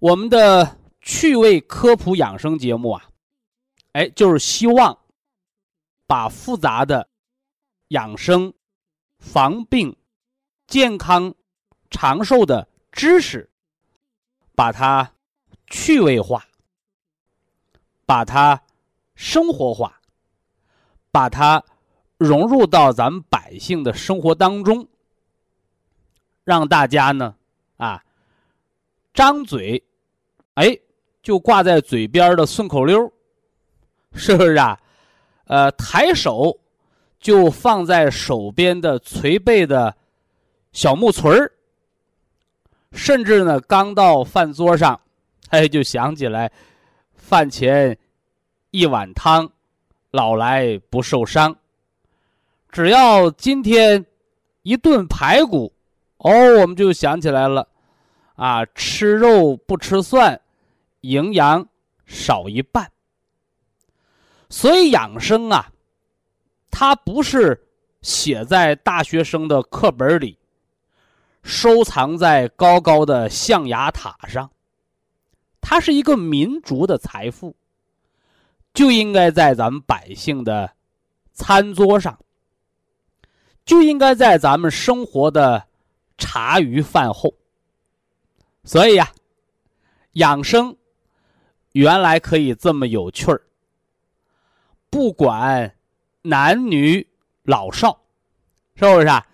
我们的趣味科普养生节目啊，哎，就是希望把复杂的养生、防病、健康。长寿的知识，把它趣味化，把它生活化，把它融入到咱们百姓的生活当中，让大家呢啊张嘴，哎，就挂在嘴边的顺口溜，是不是啊？呃，抬手就放在手边的捶背的小木锤儿。甚至呢，刚到饭桌上，哎，就想起来，饭前一碗汤，老来不受伤。只要今天一顿排骨，哦，我们就想起来了，啊，吃肉不吃蒜，营养少一半。所以养生啊，它不是写在大学生的课本里。收藏在高高的象牙塔上，它是一个民族的财富，就应该在咱们百姓的餐桌上，就应该在咱们生活的茶余饭后。所以呀，养生原来可以这么有趣儿，不管男女老少，是不是啊？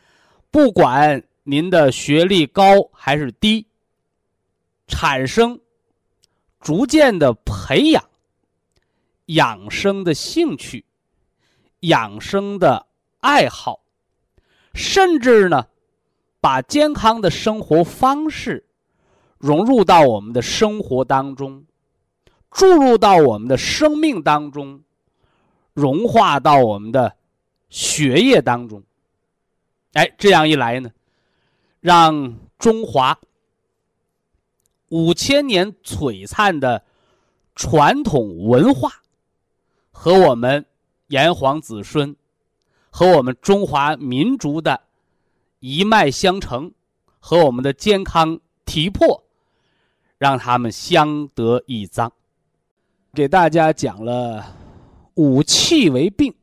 不管。您的学历高还是低？产生逐渐的培养养生的兴趣、养生的爱好，甚至呢，把健康的生活方式融入到我们的生活当中，注入到我们的生命当中，融化到我们的血液当中。哎，这样一来呢？让中华五千年璀璨的传统文化和我们炎黄子孙和我们中华民族的一脉相承和我们的健康体魄，让他们相得益彰。给大家讲了五气为病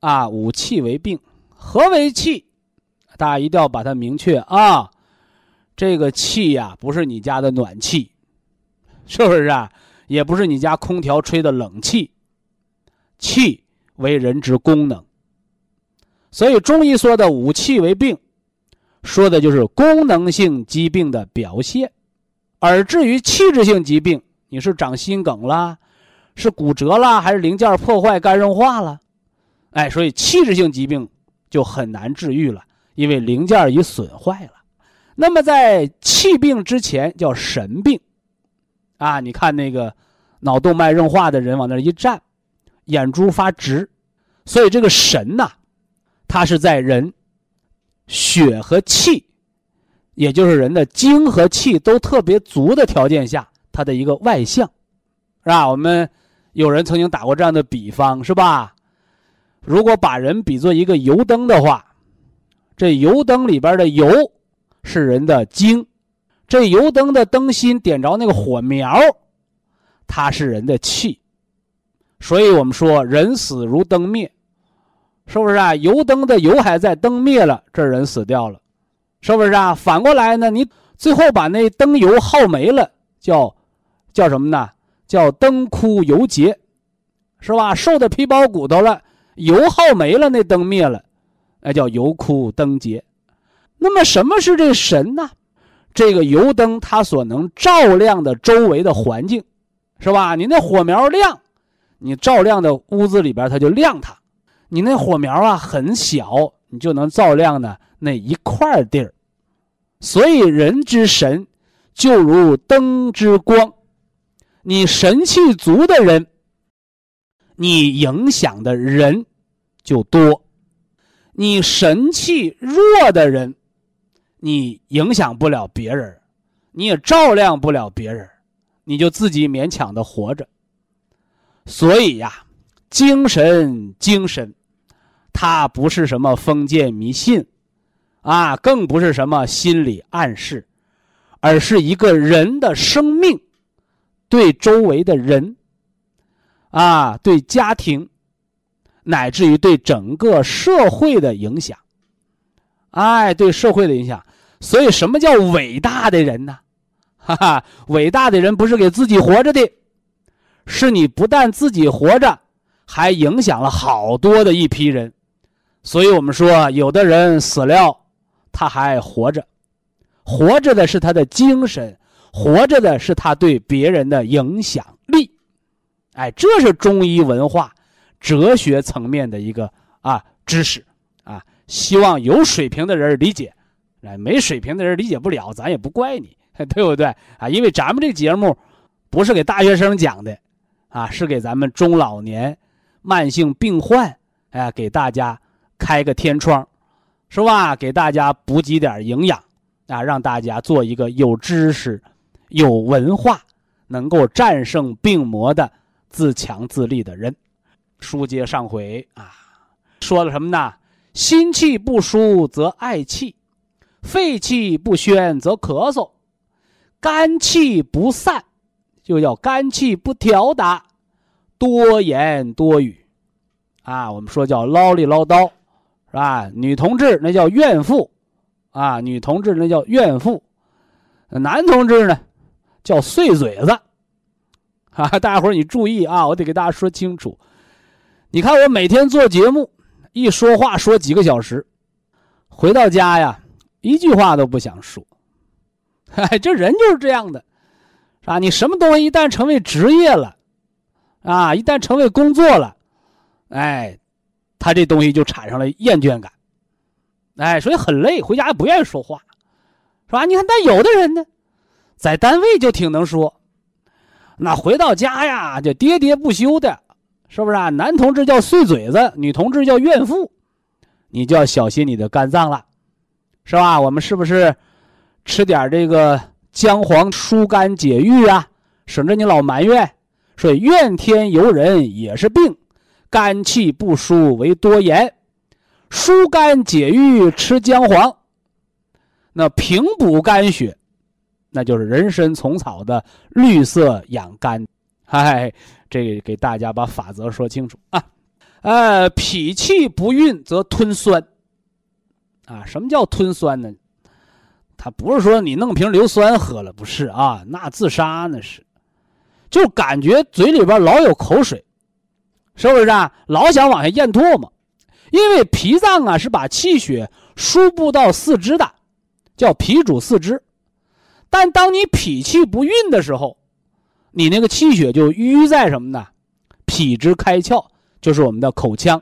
啊，五气为病，何为气？大家一定要把它明确啊！这个气呀，不是你家的暖气，是不是啊？也不是你家空调吹的冷气。气为人之功能，所以中医说的五气为病，说的就是功能性疾病的表现。而至于器质性疾病，你是长心梗啦，是骨折啦，还是零件破坏、肝硬化了？哎，所以器质性疾病就很难治愈了。因为零件已损坏了，那么在气病之前叫神病，啊，你看那个脑动脉硬化的人往那一站，眼珠发直，所以这个神呐，它是在人血和气，也就是人的精和气都特别足的条件下，它的一个外象，是吧？我们有人曾经打过这样的比方，是吧？如果把人比作一个油灯的话。这油灯里边的油是人的精，这油灯的灯芯点着那个火苗，它是人的气。所以我们说人死如灯灭，是不是啊？油灯的油还在，灯灭了，这人死掉了，是不是啊？反过来呢，你最后把那灯油耗没了，叫叫什么呢？叫灯枯油竭，是吧？瘦的皮包骨头了，油耗没了，那灯灭了，那叫油枯灯竭。那么什么是这神呢？这个油灯它所能照亮的周围的环境，是吧？你那火苗亮，你照亮的屋子里边它就亮它；你那火苗啊很小，你就能照亮呢那一块地儿。所以人之神，就如灯之光。你神气足的人，你影响的人就多；你神气弱的人，你影响不了别人，你也照亮不了别人，你就自己勉强的活着。所以呀，精神精神，它不是什么封建迷信，啊，更不是什么心理暗示，而是一个人的生命。对周围的人，啊，对家庭，乃至于对整个社会的影响，哎，对社会的影响。所以，什么叫伟大的人呢？哈哈，伟大的人不是给自己活着的，是你不但自己活着，还影响了好多的一批人。所以我们说，有的人死了，他还活着，活着的是他的精神。活着的是他对别人的影响力，哎，这是中医文化、哲学层面的一个啊知识啊。希望有水平的人理解，哎，没水平的人理解不了，咱也不怪你，对不对啊？因为咱们这节目不是给大学生讲的，啊，是给咱们中老年慢性病患，哎，给大家开个天窗，是吧？给大家补给点营养啊，让大家做一个有知识。有文化，能够战胜病魔的自强自立的人。书接上回啊，说了什么呢？心气不舒则嗳气，肺气不宣则咳嗽，肝气不散就叫肝气不调达，多言多语。啊，我们说叫唠里唠叨，是吧？女同志那叫怨妇，啊，女同志那叫怨妇，男同志呢？叫碎嘴子，啊！大家伙你注意啊！我得给大家说清楚。你看我每天做节目，一说话说几个小时，回到家呀，一句话都不想说。哎，这人就是这样的，是吧？你什么东西一旦成为职业了，啊，一旦成为工作了，哎，他这东西就产生了厌倦感，哎，所以很累，回家也不愿意说话，是吧？你看，但有的人呢？在单位就挺能说，那回到家呀就喋喋不休的，是不是啊？男同志叫碎嘴子，女同志叫怨妇，你就要小心你的肝脏了，是吧？我们是不是吃点这个姜黄疏肝解郁啊？省着你老埋怨，所以怨天尤人也是病，肝气不舒为多言，疏肝解郁吃姜黄，那平补肝血。那就是人参虫草的绿色养肝，嗨，这个给大家把法则说清楚啊。呃，脾气不运则吞酸，啊，什么叫吞酸呢？他不是说你弄瓶硫酸喝了，不是啊，那自杀那是，就感觉嘴里边老有口水，是不是啊？老想往下咽唾沫，因为脾脏啊是把气血输布到四肢的，叫脾主四肢。但当你脾气不运的时候，你那个气血就淤在什么呢？脾之开窍，就是我们的口腔。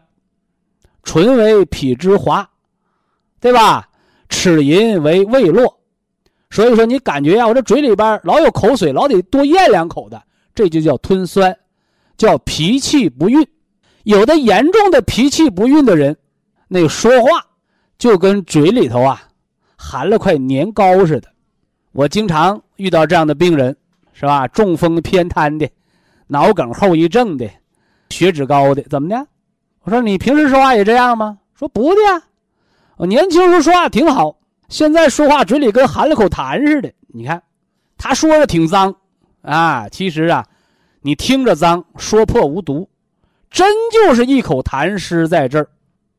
唇为脾之华，对吧？齿龈为胃络，所以说你感觉呀，我这嘴里边老有口水，老得多咽两口的，这就叫吞酸，叫脾气不运。有的严重的脾气不运的人，那说话就跟嘴里头啊含了块年糕似的。我经常遇到这样的病人，是吧？中风偏瘫的，脑梗后遗症的，血脂高的，怎么的？我说你平时说话也这样吗？说不的呀，我年轻时候说话挺好，现在说话嘴里跟含了口痰似的。你看，他说的挺脏啊，其实啊，你听着脏，说破无毒，真就是一口痰湿在这儿，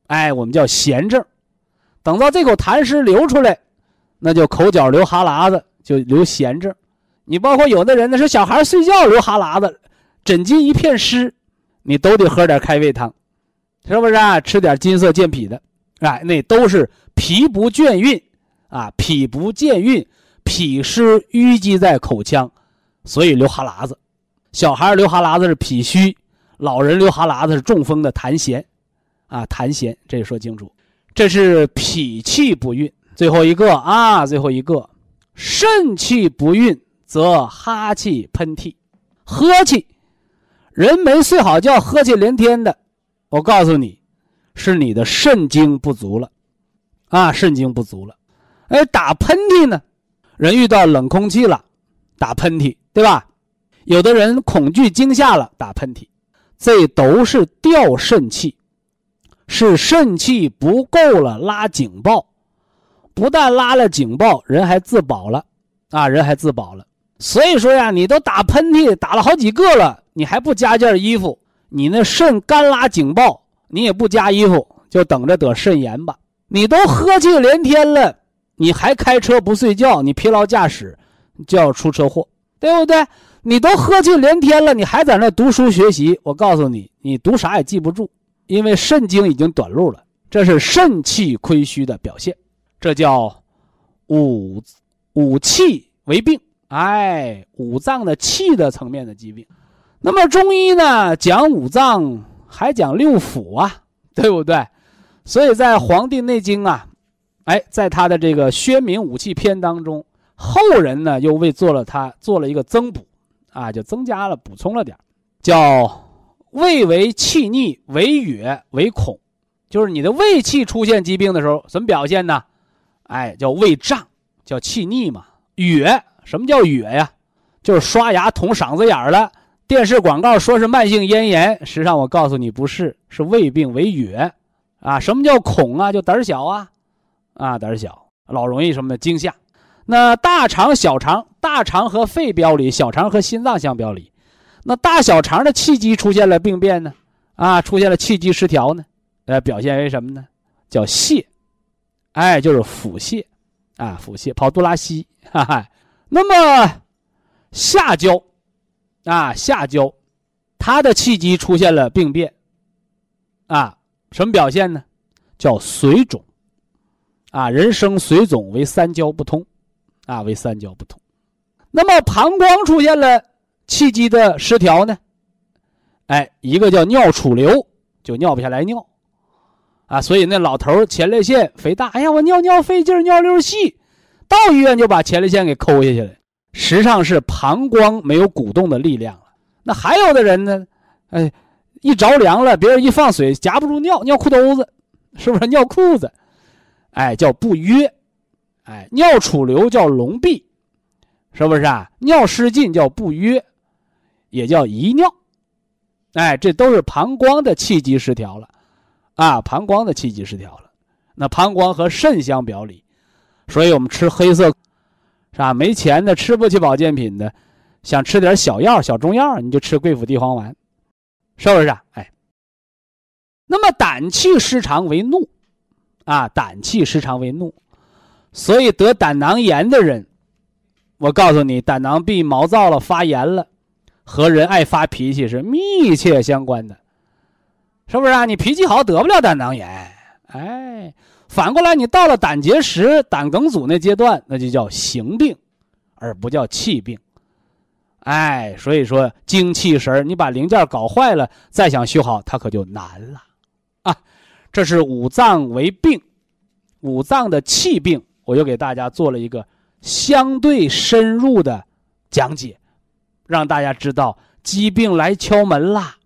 哎，我们叫闲症。等到这口痰湿流出来。那就口角流哈喇子，就流涎症，你包括有的人呢，是小孩睡觉流哈喇子，枕巾一片湿，你都得喝点开胃汤，是不是啊？吃点金色健脾的，哎，那都是脾不倦运啊，脾不健运，脾湿淤积在口腔，所以流哈喇子。小孩流哈喇子是脾虚，老人流哈喇子是中风的痰涎，啊，痰涎，这说清楚。这是脾气不运，最后一个啊，最后一个，肾气不运则哈气喷嚏，呵气，人没睡好觉，呵气连天的，我告诉你，是你的肾精不足了，啊，肾精不足了。哎，打喷嚏呢，人遇到冷空气了，打喷嚏，对吧？有的人恐惧惊吓了，打喷嚏，这都是掉肾气。是肾气不够了，拉警报，不但拉了警报，人还自保了，啊，人还自保了。所以说呀，你都打喷嚏打了好几个了，你还不加件衣服，你那肾干拉警报，你也不加衣服，就等着得肾炎吧。你都喝气连天了，你还开车不睡觉，你疲劳驾驶，就要出车祸，对不对？你都喝气连天了，你还在那读书学习，我告诉你，你读啥也记不住。因为肾经已经短路了，这是肾气亏虚的表现，这叫五五气为病，哎，五脏的气的层面的疾病。那么中医呢，讲五脏还讲六腑啊，对不对？所以在《黄帝内经》啊，哎，在他的这个《宣明五气篇》当中，后人呢又为做了他做了一个增补，啊，就增加了补充了点叫。胃为气逆，为哕，为恐，就是你的胃气出现疾病的时候，怎么表现呢？哎，叫胃胀，叫气逆嘛。哕，什么叫哕呀？就是刷牙捅嗓子眼儿了。电视广告说是慢性咽炎，实际上我告诉你不是，是胃病为哕。啊，什么叫恐啊？就胆小啊，啊，胆小，老容易什么的惊吓。那大肠、小肠，大肠和肺表里，小肠和心脏相表里。那大小肠的气机出现了病变呢，啊，出现了气机失调呢，呃，表现为什么呢？叫泄，哎，就是腹泻，啊，腹泻，跑肚拉稀，哈哈。那么下焦，啊，下焦，它的气机出现了病变，啊，什么表现呢？叫水肿，啊，人生水肿为三焦不通，啊，为三焦不通。那么膀胱出现了。气机的失调呢？哎，一个叫尿储留，就尿不下来尿，啊，所以那老头前列腺肥大，哎呀，我尿尿费劲，尿溜细，到医院就把前列腺给抠下去了。实际上是膀胱没有鼓动的力量了。那还有的人呢，哎，一着凉了，别人一放水夹不住尿，尿裤兜子，是不是尿裤子？哎，叫不约，哎，尿储留叫笼闭，是不是啊？尿失禁叫不约。也叫遗尿，哎，这都是膀胱的气机失调了，啊，膀胱的气机失调了。那膀胱和肾相表里，所以我们吃黑色，是吧？没钱的吃不起保健品的，想吃点小药、小中药，你就吃桂附地黄丸，是不是？啊？哎，那么胆气失常为怒，啊，胆气失常为怒，所以得胆囊炎的人，我告诉你，胆囊壁毛躁了，发炎了。和人爱发脾气是密切相关的，是不是啊？你脾气好得不了胆囊炎，哎，反过来你到了胆结石、胆梗阻那阶段，那就叫形病，而不叫气病，哎，所以说精气神你把零件搞坏了，再想修好它可就难了，啊，这是五脏为病，五脏的气病，我又给大家做了一个相对深入的讲解。让大家知道疾病来敲门啦，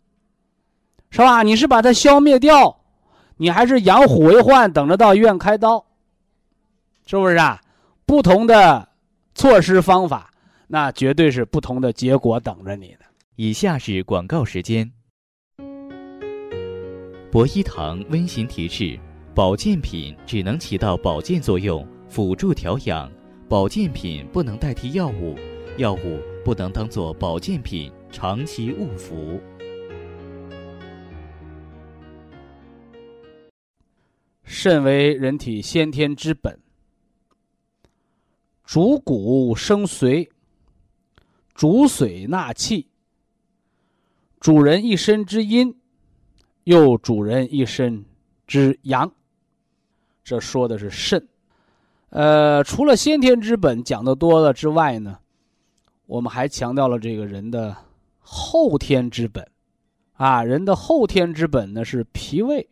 是吧？你是把它消灭掉，你还是养虎为患，等着到医院开刀，是不是啊？不同的措施方法，那绝对是不同的结果等着你的。以下是广告时间。博一堂温馨提示：保健品只能起到保健作用，辅助调养；保健品不能代替药物，药物。不能当做保健品长期误服。肾为人体先天之本，主骨生髓，主水纳气，主人一身之阴，又主人一身之阳。这说的是肾。呃，除了先天之本讲的多了之外呢，我们还强调了这个人的后天之本。啊，人的后天之本呢是脾胃，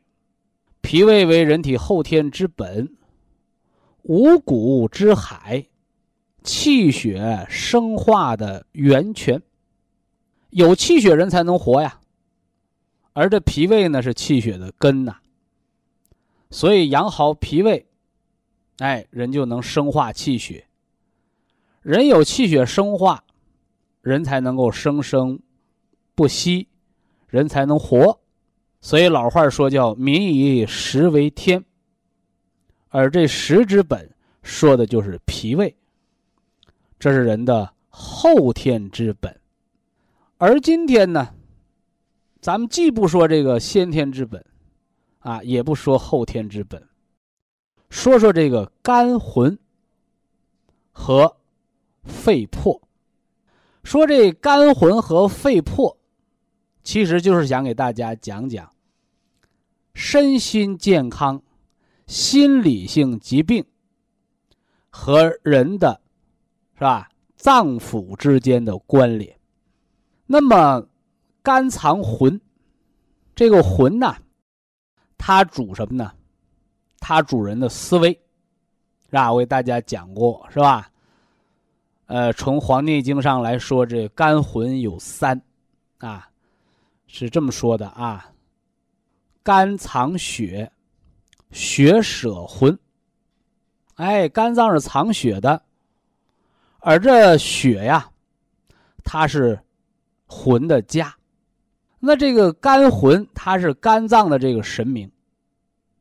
脾胃为人体后天之本，五谷之海，气血生化的源泉。有气血人才能活呀，而这脾胃呢是气血的根呐，所以养好脾胃，哎，人就能生化气血。人有气血生化，人才能够生生不息。人才能活，所以老话说叫“民以食为天”，而这食之本说的就是脾胃，这是人的后天之本。而今天呢，咱们既不说这个先天之本，啊，也不说后天之本，说说这个肝魂和肺魄。说这肝魂和肺魄。其实就是想给大家讲讲身心健康、心理性疾病和人的，是吧？脏腑之间的关联。那么，肝藏魂，这个魂呢，它主什么呢？它主人的思维，是吧？我给大家讲过，是吧？呃，从《黄帝内经》上来说，这肝魂有三，啊。是这么说的啊，肝藏血，血舍魂。哎，肝脏是藏血的，而这血呀，它是魂的家。那这个肝魂，它是肝脏的这个神明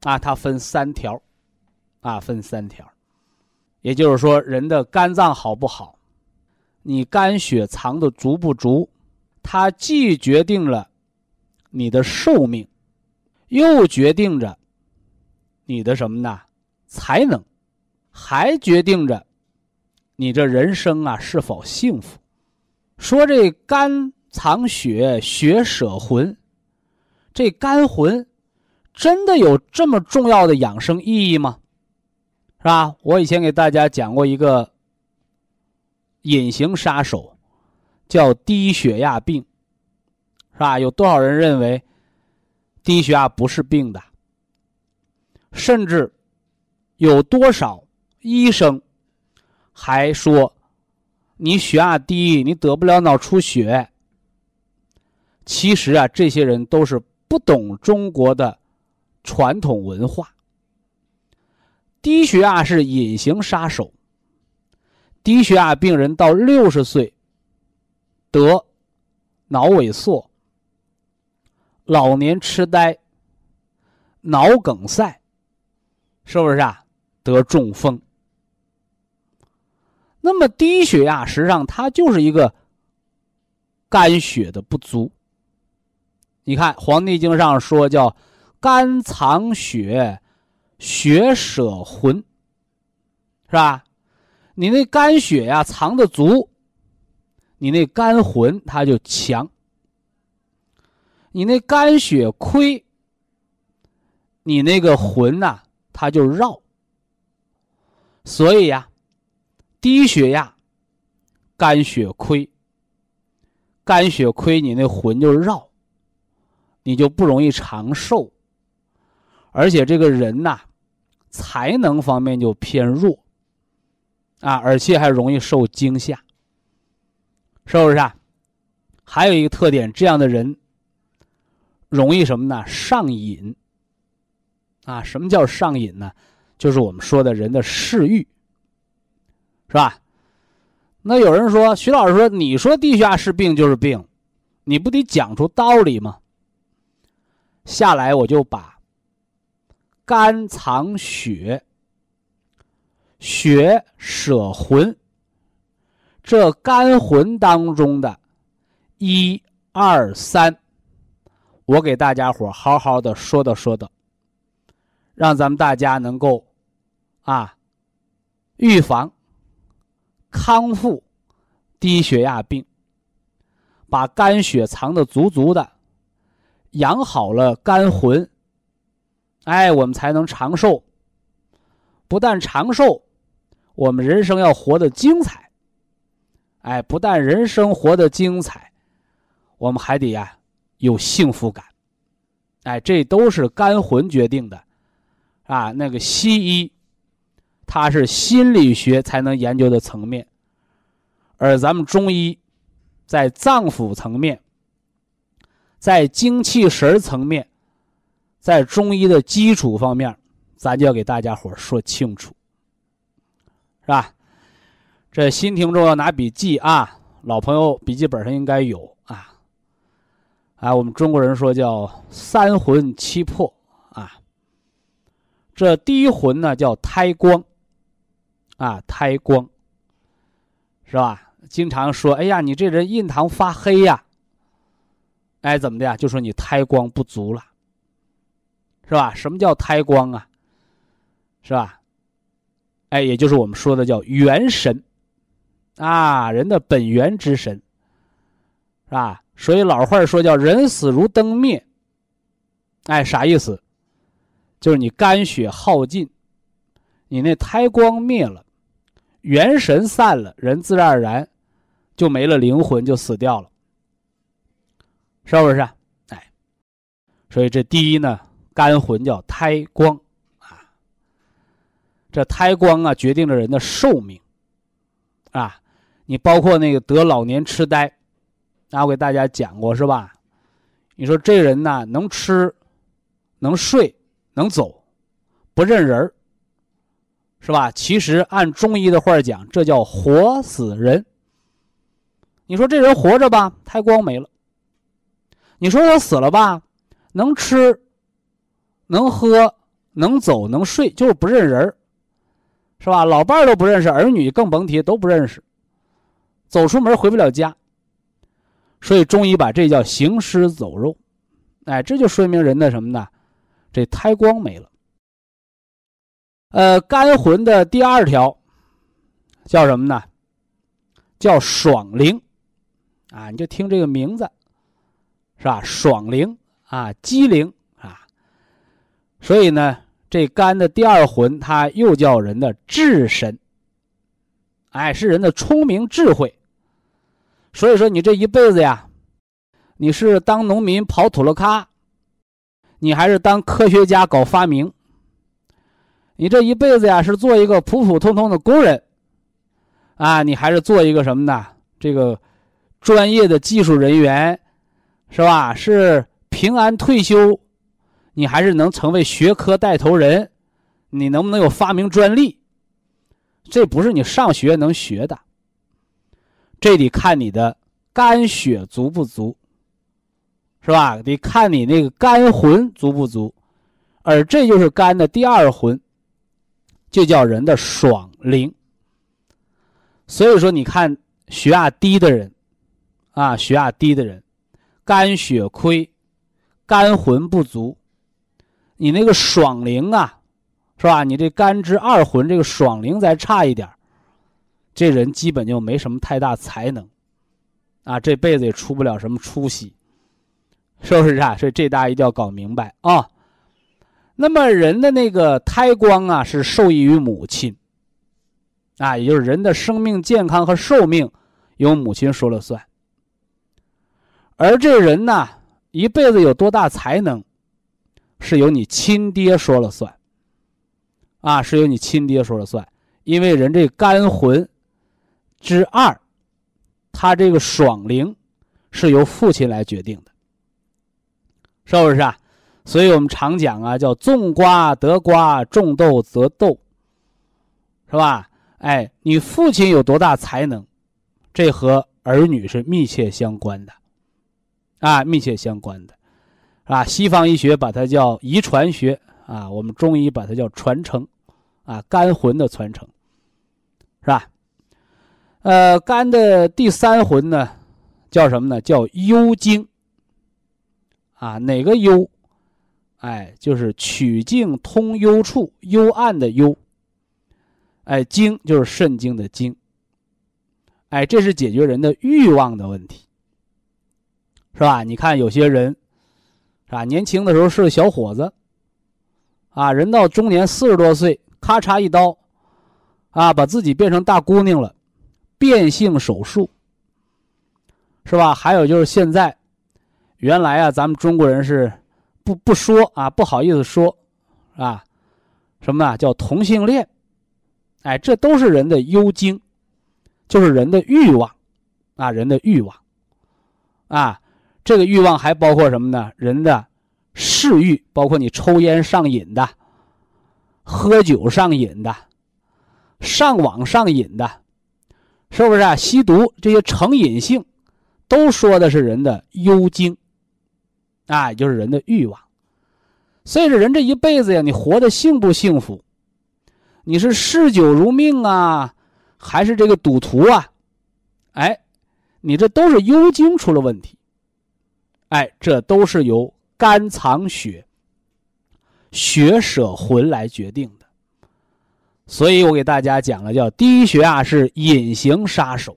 啊，它分三条啊，分三条。也就是说，人的肝脏好不好，你肝血藏的足不足，它既决定了。你的寿命，又决定着你的什么呢？才能，还决定着你这人生啊是否幸福。说这肝藏血，血舍魂，这肝魂真的有这么重要的养生意义吗？是吧？我以前给大家讲过一个隐形杀手，叫低血压病。是吧？有多少人认为低血压不是病的？甚至有多少医生还说你血压低，你得不了脑出血。其实啊，这些人都是不懂中国的传统文化。低血压是隐形杀手。低血压病人到六十岁得脑萎缩。老年痴呆、脑梗塞，是不是啊？得中风。那么低血压实际上它就是一个肝血的不足。你看《黄帝经》上说叫“肝藏血，血舍魂”，是吧？你那肝血呀藏的足，你那肝魂它就强。你那肝血亏，你那个魂呐，它就绕。所以呀，低血压，肝血亏，肝血亏，你那魂就绕，你就不容易长寿。而且这个人呐，才能方面就偏弱，啊，而且还容易受惊吓，是不是啊？还有一个特点，这样的人。容易什么呢？上瘾。啊，什么叫上瘾呢？就是我们说的人的嗜欲，是吧？那有人说，徐老师说，你说低血压是病就是病，你不得讲出道理吗？下来我就把肝藏血，血舍魂，这肝魂当中的一二三。我给大家伙好好的说道说道，让咱们大家能够啊预防、康复、低血压病，把肝血藏的足足的，养好了肝魂，哎，我们才能长寿。不但长寿，我们人生要活得精彩。哎，不但人生活得精彩，我们还得呀有幸福感。哎，这都是肝魂决定的，啊，那个西医，它是心理学才能研究的层面，而咱们中医，在脏腑层面，在精气神层面，在中医的基础方面，咱就要给大家伙说清楚，是吧？这新听众要拿笔记啊，老朋友笔记本上应该有。啊，我们中国人说叫三魂七魄啊。这第一魂呢叫胎光，啊，胎光，是吧？经常说，哎呀，你这人印堂发黑呀，哎，怎么的呀？就说你胎光不足了，是吧？什么叫胎光啊？是吧？哎，也就是我们说的叫元神，啊，人的本源之神，是吧？所以老话说叫“人死如灯灭”，哎，啥意思？就是你肝血耗尽，你那胎光灭了，元神散了，人自然而然就没了灵魂，就死掉了，是不是？哎，所以这第一呢，肝魂叫胎光啊。这胎光啊，决定了人的寿命啊。你包括那个得老年痴呆。那我给大家讲过是吧？你说这人呢，能吃，能睡，能走，不认人是吧？其实按中医的话讲，这叫活死人。你说这人活着吧，胎光没了；你说他死了吧，能吃，能喝，能走，能睡，就是不认人是吧？老伴儿都不认识，儿女更甭提，都不认识，走出门回不了家。所以中医把这叫行尸走肉，哎，这就说明人的什么呢？这胎光没了。呃，肝魂的第二条叫什么呢？叫爽灵，啊，你就听这个名字，是吧？爽灵啊，机灵啊。所以呢，这肝的第二魂，它又叫人的智神，哎，是人的聪明智慧。所以说，你这一辈子呀，你是当农民跑土了咖，你还是当科学家搞发明？你这一辈子呀，是做一个普普通通的工人，啊，你还是做一个什么呢？这个专业的技术人员，是吧？是平安退休，你还是能成为学科带头人？你能不能有发明专利？这不是你上学能学的。这得看你的肝血足不足，是吧？得看你那个肝魂足不足，而这就是肝的第二魂，就叫人的爽灵。所以说，你看血压低的人，啊，血压低的人，肝血亏，肝魂不足，你那个爽灵啊，是吧？你这肝之二魂这个爽灵再差一点这人基本就没什么太大才能，啊，这辈子也出不了什么出息，是不是啊？所以这大家一定要搞明白啊。那么人的那个胎光啊，是受益于母亲，啊，也就是人的生命健康和寿命由母亲说了算。而这人呢，一辈子有多大才能，是由你亲爹说了算，啊，是由你亲爹说了算，因为人这肝魂。之二，他这个爽灵是由父亲来决定的，是不是啊？所以我们常讲啊，叫种瓜得瓜，种豆得豆，是吧？哎，你父亲有多大才能，这和儿女是密切相关的，啊，密切相关的，啊，西方医学把它叫遗传学啊，我们中医把它叫传承，啊，肝魂的传承，是吧？呃，肝的第三魂呢，叫什么呢？叫幽精。啊，哪个幽？哎，就是曲径通幽处，幽暗的幽。哎，精就是肾经的精。哎，这是解决人的欲望的问题，是吧？你看有些人，是吧？年轻的时候是个小伙子，啊，人到中年四十多岁，咔嚓一刀，啊，把自己变成大姑娘了，变性手术，是吧？还有就是现在，原来啊，咱们中国人是不不说啊，不好意思说，啊，什么啊？叫同性恋，哎，这都是人的幽精。就是人的欲望，啊，人的欲望，啊，这个欲望还包括什么呢？人的嗜欲，包括你抽烟上瘾的，喝酒上瘾的，上网上瘾的，是不是啊？吸毒这些成瘾性，都说的是人的幽精，啊，就是人的欲望。所以说，人这一辈子呀，你活得幸不幸福？你是嗜酒如命啊？还是这个赌徒啊，哎，你这都是幽精出了问题，哎，这都是由肝藏血、血舍魂来决定的。所以我给大家讲了，叫低血压是隐形杀手，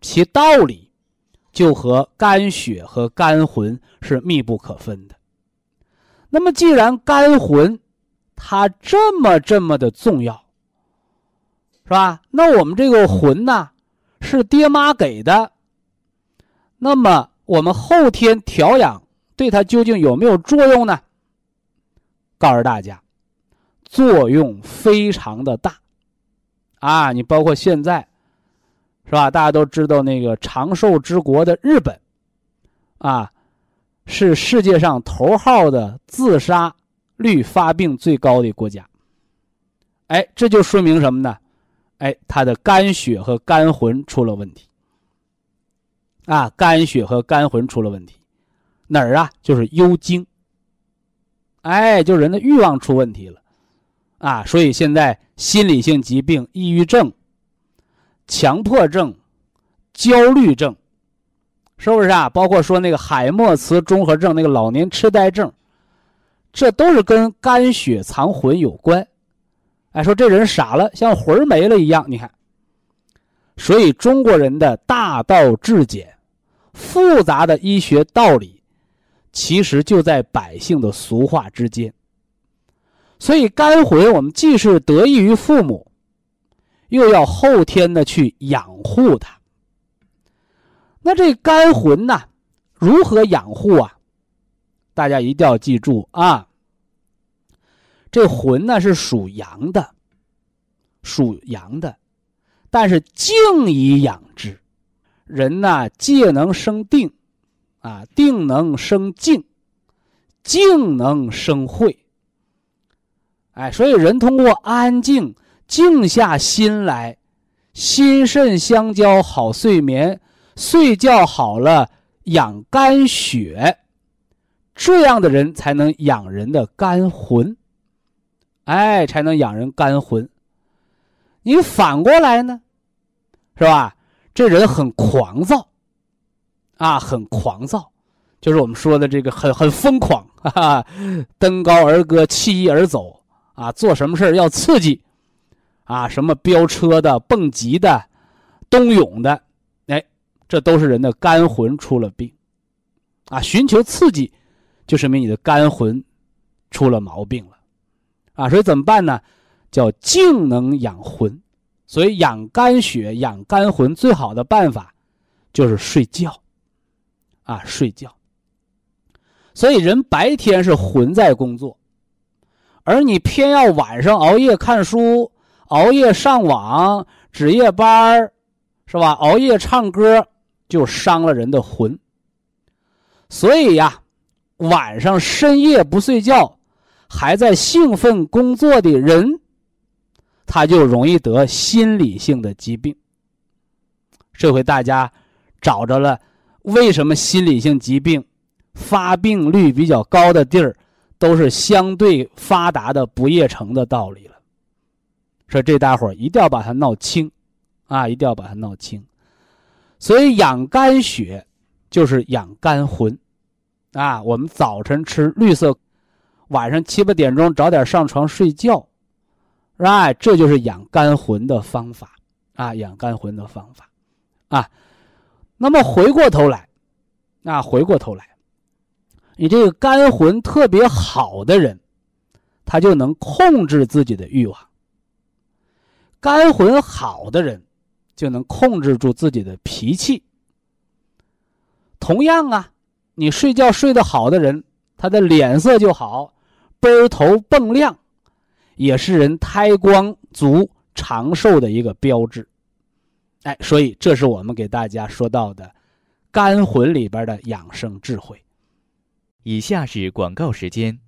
其道理就和肝血和肝魂是密不可分的。那么既然肝魂它这么这么的重要。是吧？那我们这个魂呢，是爹妈给的。那么我们后天调养对它究竟有没有作用呢？告诉大家，作用非常的大。啊，你包括现在，是吧？大家都知道那个长寿之国的日本，啊，是世界上头号的自杀率发病最高的国家。哎，这就说明什么呢？哎，他的肝血和肝魂出了问题，啊，肝血和肝魂出了问题，哪儿啊？就是幽精。哎，就人的欲望出问题了，啊，所以现在心理性疾病、抑郁症、强迫症、焦虑症，是不是啊？包括说那个海默茨综合症、那个老年痴呆症，这都是跟肝血藏魂有关。哎，说这人傻了，像魂没了一样。你看，所以中国人的大道至简、复杂的医学道理，其实就在百姓的俗话之间。所以肝魂，我们既是得益于父母，又要后天的去养护它。那这肝魂呢，如何养护啊？大家一定要记住啊。这魂呢是属阳的，属阳的，但是静以养之。人呢，戒能生定，啊，定能生静，静能生慧。哎，所以人通过安静、静下心来，心肾相交，好睡眠，睡觉好了，养肝血，这样的人才能养人的肝魂。哎，才能养人肝魂。你反过来呢，是吧？这人很狂躁，啊，很狂躁，就是我们说的这个很很疯狂，哈哈，登高而歌，弃衣而走，啊，做什么事要刺激，啊，什么飙车的、蹦极的、冬泳的，哎，这都是人的肝魂出了病，啊，寻求刺激，就说明你的肝魂出了毛病了。啊，所以怎么办呢？叫静能养魂，所以养肝血、养肝魂最好的办法就是睡觉。啊，睡觉。所以人白天是魂在工作，而你偏要晚上熬夜看书、熬夜上网、值夜班是吧？熬夜唱歌，就伤了人的魂。所以呀，晚上深夜不睡觉。还在兴奋工作的人，他就容易得心理性的疾病。这回大家找着了，为什么心理性疾病发病率比较高的地儿，都是相对发达的不夜城的道理了。说这大伙儿一定要把它闹清，啊，一定要把它闹清。所以养肝血就是养肝魂，啊，我们早晨吃绿色。晚上七八点钟早点上床睡觉，是吧？这就是养肝魂的方法啊，养肝魂的方法。啊。那么回过头来，啊，回过头来，你这个肝魂特别好的人，他就能控制自己的欲望。肝魂好的人，就能控制住自己的脾气。同样啊，你睡觉睡得好的人，他的脸色就好，奔头蹦亮，也是人胎光足、长寿的一个标志。哎，所以这是我们给大家说到的肝魂里边的养生智慧。以下是广告时间。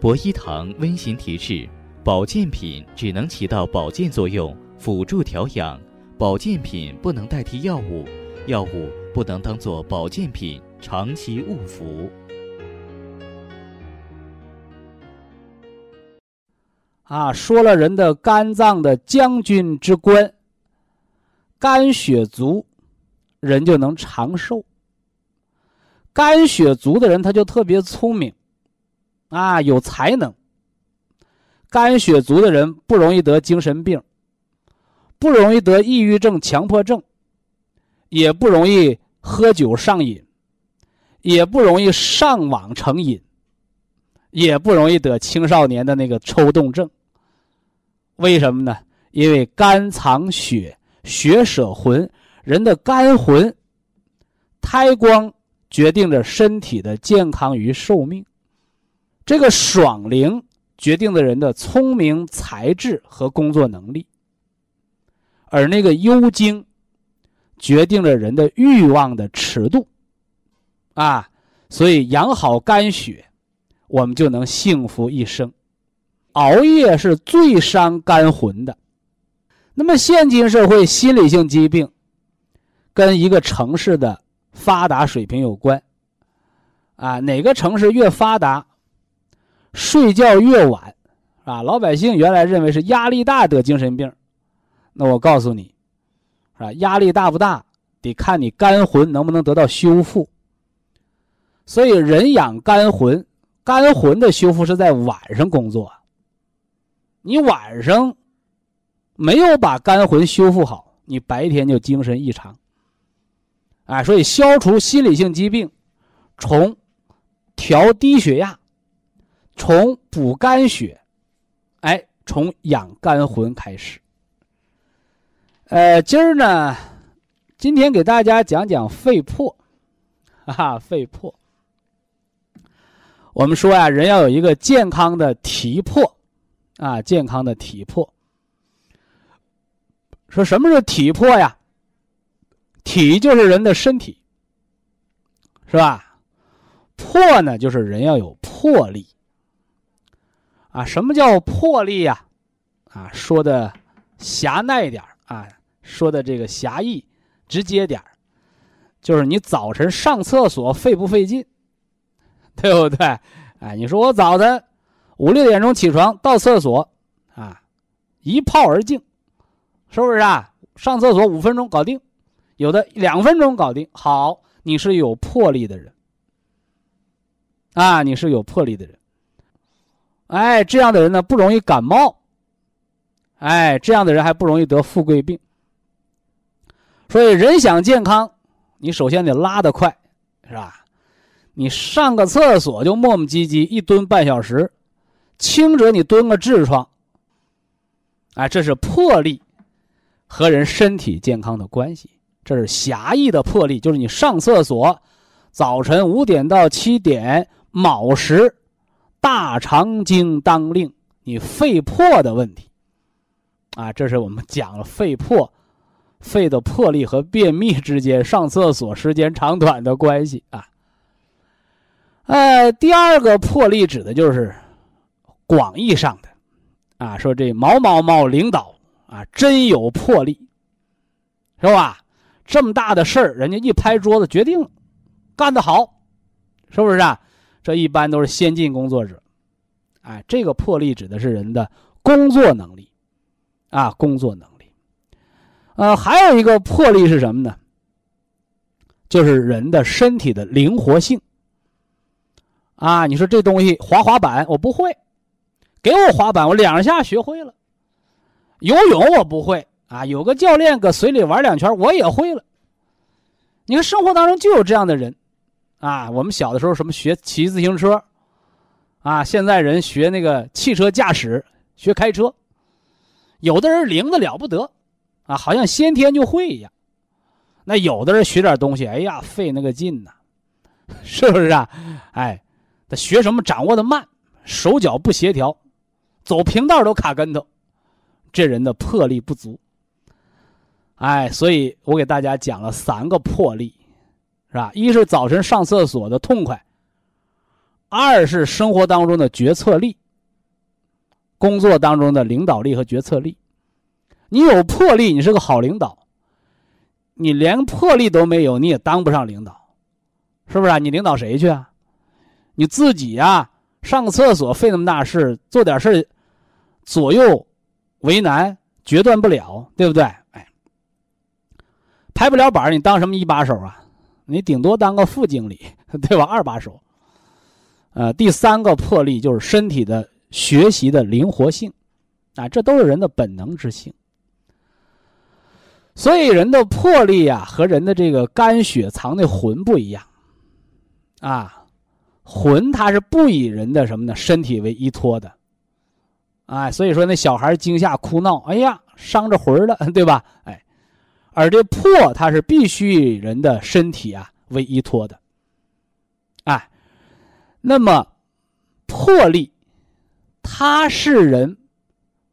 博一堂温馨提示：保健品只能起到保健作用，辅助调养；保健品不能代替药物，药物不能当做保健品长期误服。啊，说了人的肝脏的将军之官，肝血足，人就能长寿。肝血足的人，他就特别聪明，啊，有才能。肝血足的人不容易得精神病，不容易得抑郁症、强迫症，也不容易喝酒上瘾，也不容易上网成瘾，也不容易得青少年的那个抽动症。为什么呢？因为肝藏血，血舍魂，人的肝魂、胎光决定着身体的健康与寿命。这个爽灵决定了人的聪明才智和工作能力，而那个幽精决定了人的欲望的尺度。啊，所以养好肝血，我们就能幸福一生。熬夜是最伤肝魂的。那么，现今社会心理性疾病跟一个城市的发达水平有关。啊，哪个城市越发达，睡觉越晚，啊，老百姓原来认为是压力大得精神病，那我告诉你，啊，压力大不大，得看你肝魂能不能得到修复。所以，人养肝魂，肝魂的修复是在晚上工作。你晚上没有把肝魂修复好，你白天就精神异常。啊，所以消除心理性疾病，从调低血压，从补肝血，哎，从养肝魂开始。呃，今儿呢，今天给大家讲讲肺魄，哈，肺魄。我们说呀，人要有一个健康的体魄。啊，健康的体魄。说什么是体魄呀？体就是人的身体，是吧？魄呢，就是人要有魄力。啊，什么叫魄力呀？啊，说的狭隘点啊，说的这个狭义、直接点就是你早晨上厕所费不费劲，对不对？哎，你说我早晨。五六点钟起床到厕所，啊，一泡而净，是不是啊？上厕所五分钟搞定，有的两分钟搞定。好，你是有魄力的人，啊，你是有魄力的人。哎，这样的人呢不容易感冒，哎，这样的人还不容易得富贵病。所以人想健康，你首先得拉得快，是吧？你上个厕所就磨磨唧唧，一蹲半小时。轻者你蹲个痔疮，哎，这是魄力和人身体健康的关系。这是狭义的魄力，就是你上厕所，早晨五点到七点卯时，大肠经当令，你肺魄的问题。啊，这是我们讲了肺魄，肺的魄力和便秘之间上厕所时间长短的关系啊。呃，第二个魄力指的就是。广义上的，啊，说这毛毛毛领导啊，真有魄力，是吧？这么大的事儿，人家一拍桌子决定了，干得好，是不是啊？这一般都是先进工作者，哎，这个魄力指的是人的工作能力，啊，工作能力。呃，还有一个魄力是什么呢？就是人的身体的灵活性。啊，你说这东西滑滑板我不会。给我滑板，我两下学会了；游泳我不会，啊，有个教练搁水里玩两圈，我也会了。你看生活当中就有这样的人，啊，我们小的时候什么学骑自行车，啊，现在人学那个汽车驾驶，学开车，有的人灵的了不得，啊，好像先天就会一样。那有的人学点东西，哎呀，费那个劲呐，是不是啊？哎，他学什么掌握的慢，手脚不协调，走平道都卡跟头，这人的魄力不足。哎，所以我给大家讲了三个魄力，是吧？一是早晨上厕所的痛快，二是生活当中的决策力，工作当中的领导力和决策力。你有魄力，你是个好领导；你连魄力都没有，你也当不上领导，是不是啊？你领导谁去啊？你自己呀，上个厕所费那么大事，做点事左右为难，决断不了，对不对？拍不了板你当什么一把手啊？你顶多当个副经理，对吧？二把手。呃，第三个魄力就是身体的学习的灵活性，啊，这都是人的本能之性。所以人的魄力啊，和人的这个肝血藏的魂不一样，啊，魂它是不以人的什么呢？身体为依托的，啊，所以说那小孩惊吓哭闹，哎呀，伤着魂了，对吧？哎。而这魄，它是必须以人的身体啊为依托的，哎，那么魄力，它是人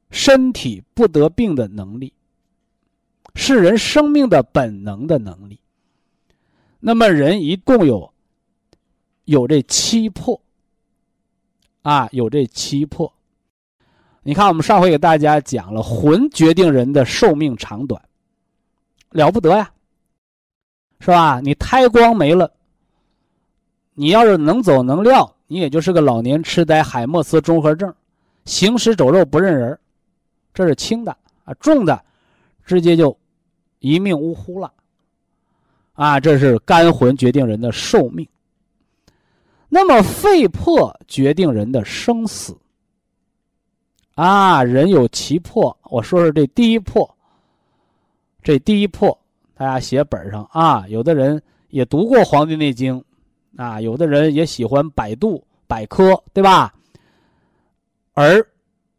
身体不得病的能力，是人生命的本能的能力。那么人一共有有这七魄啊，有这七魄。你看，我们上回给大家讲了，魂决定人的寿命长短。了不得呀，是吧？你胎光没了，你要是能走能撂，你也就是个老年痴呆、海默斯综合症，行尸走肉不认人，这是轻的啊，重的，直接就一命呜呼了，啊，这是肝魂决定人的寿命。那么肺魄决定人的生死，啊，人有七魄，我说说这第一魄。这第一破，大家写本上啊。有的人也读过《黄帝内经》，啊，有的人也喜欢百度百科，对吧？而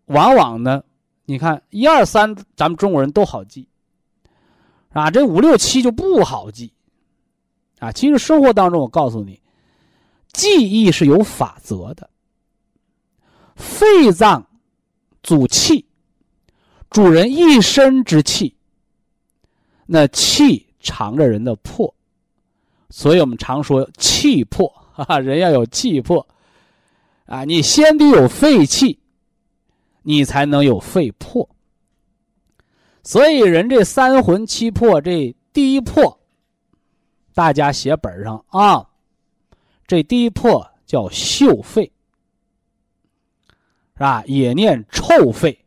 往往呢，你看一二三，咱们中国人都好记，啊，这五六七就不好记，啊。其实生活当中，我告诉你，记忆是有法则的。肺脏主气，主人一身之气。那气藏着人的魄，所以我们常说气魄，哈哈，人要有气魄，啊，你先得有肺气，你才能有肺魄。所以人这三魂七魄，这第一魄，大家写本上啊，这第一魄叫嗅肺，是吧？也念臭肺，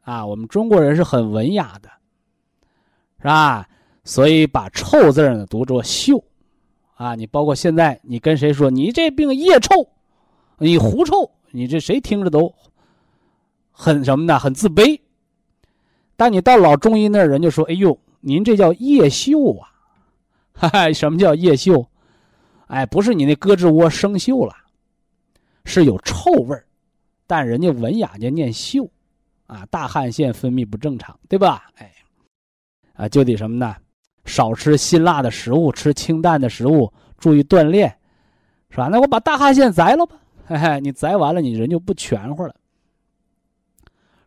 啊，我们中国人是很文雅的。是吧？所以把“臭”字呢读作“嗅”，啊，你包括现在你跟谁说你这病腋臭，你狐臭，你这谁听着都很什么呢？很自卑。但你到老中医那儿，人就说：“哎呦，您这叫腋嗅啊！” 哈哈，什么叫腋嗅？哎，不是你那胳肢窝生锈了，是有臭味儿，但人家文雅就念嗅，啊，大汗腺分泌不正常，对吧？哎。啊，就得什么呢？少吃辛辣的食物，吃清淡的食物，注意锻炼，是吧？那我把大汗腺摘了吧，嘿嘿，你摘完了，你人就不全乎了。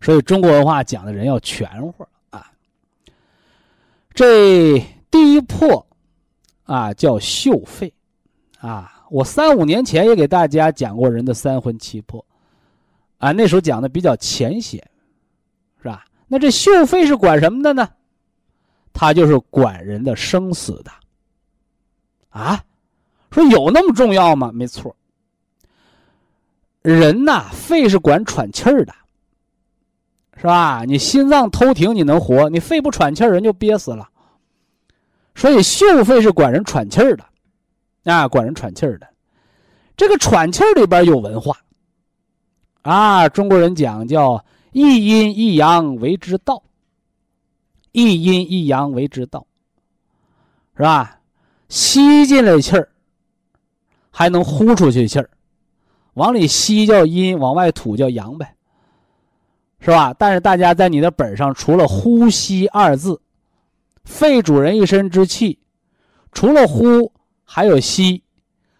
所以中国文化讲的人要全乎啊。这第一魄啊叫秀肺啊，我三五年前也给大家讲过人的三魂七魄啊，那时候讲的比较浅显，是吧？那这秀肺是管什么的呢？他就是管人的生死的，啊，说有那么重要吗？没错，人呐，肺是管喘气儿的，是吧？你心脏偷停，你能活；你肺不喘气儿，人就憋死了。所以嗅肺是管人喘气儿的，啊，管人喘气儿的。这个喘气儿里边有文化，啊，中国人讲叫一阴一阳为之道。一阴一阳为之道，是吧？吸进来气儿，还能呼出去气儿，往里吸叫阴，往外吐叫阳呗，是吧？但是大家在你的本上，除了“呼吸”二字，肺主人一身之气，除了呼，还有吸，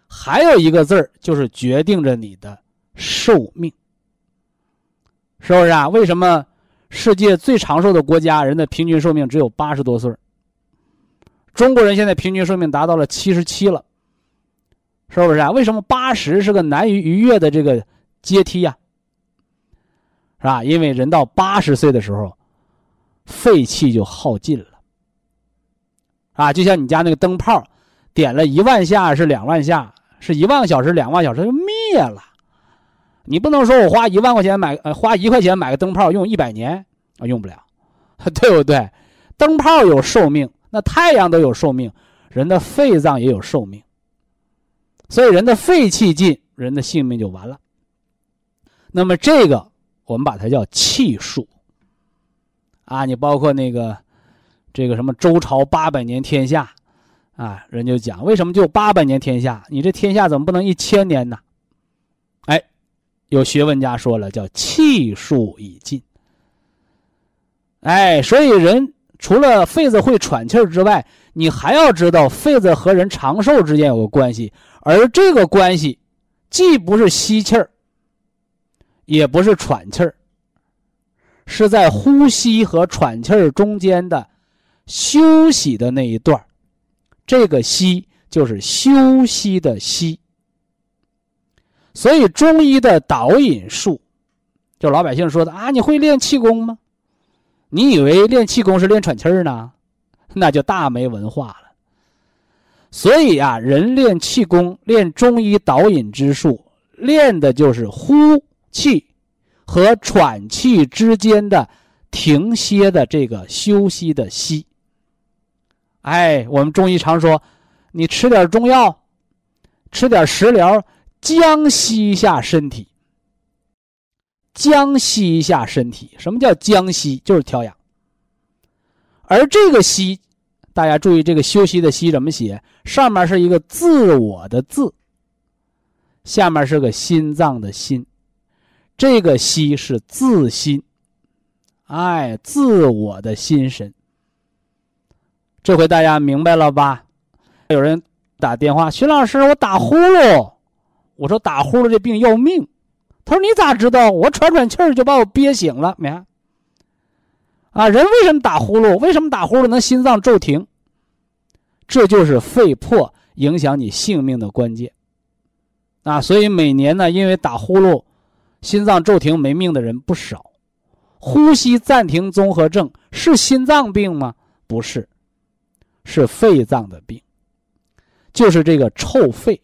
还有一个字儿，就是决定着你的寿命，是不是啊？为什么世界最长寿的国家人的平均寿命只有八十多岁？中国人现在平均寿命达到了七十七了，是不是啊？为什么八十是个难于逾越的这个阶梯呀？是吧？因为人到八十岁的时候，肺气就耗尽了。啊，就像你家那个灯泡，点了一万下是两万下，是一万个小时两万小时就灭了。你不能说我花一万块钱买呃花一块钱买个灯泡用一百年啊用不了，对不对？灯泡有寿命。那太阳都有寿命，人的肺脏也有寿命，所以人的肺气尽，人的性命就完了。那么这个我们把它叫气数。啊，你包括那个这个什么周朝八百年天下，啊，人就讲为什么就八百年天下？你这天下怎么不能一千年呢？有学问家说了，叫气数已尽。哎，所以人。除了肺子会喘气儿之外，你还要知道肺子和人长寿之间有个关系，而这个关系既不是吸气儿，也不是喘气儿，是在呼吸和喘气儿中间的休息的那一段这个“息”就是休息的“息”。所以中医的导引术，就老百姓说的啊，你会练气功吗？你以为练气功是练喘气儿呢？那就大没文化了。所以啊，人练气功、练中医导引之术，练的就是呼气和喘气之间的停歇的这个休息的息。哎，我们中医常说，你吃点中药，吃点食疗，将息一下身体。将息一下身体，什么叫将息？就是调养。而这个息，大家注意，这个休息的息怎么写？上面是一个自我的自，下面是个心脏的心。这个息是自心，哎，自我的心神。这回大家明白了吧？有人打电话，徐老师，我打呼噜。我说打呼噜这病要命。他说：“你咋知道？我喘喘气儿就把我憋醒了，没？啊，人为什么打呼噜？为什么打呼噜能心脏骤停？这就是肺破影响你性命的关键。啊，所以每年呢，因为打呼噜，心脏骤停没命的人不少。呼吸暂停综合症是心脏病吗？不是，是肺脏的病，就是这个臭肺，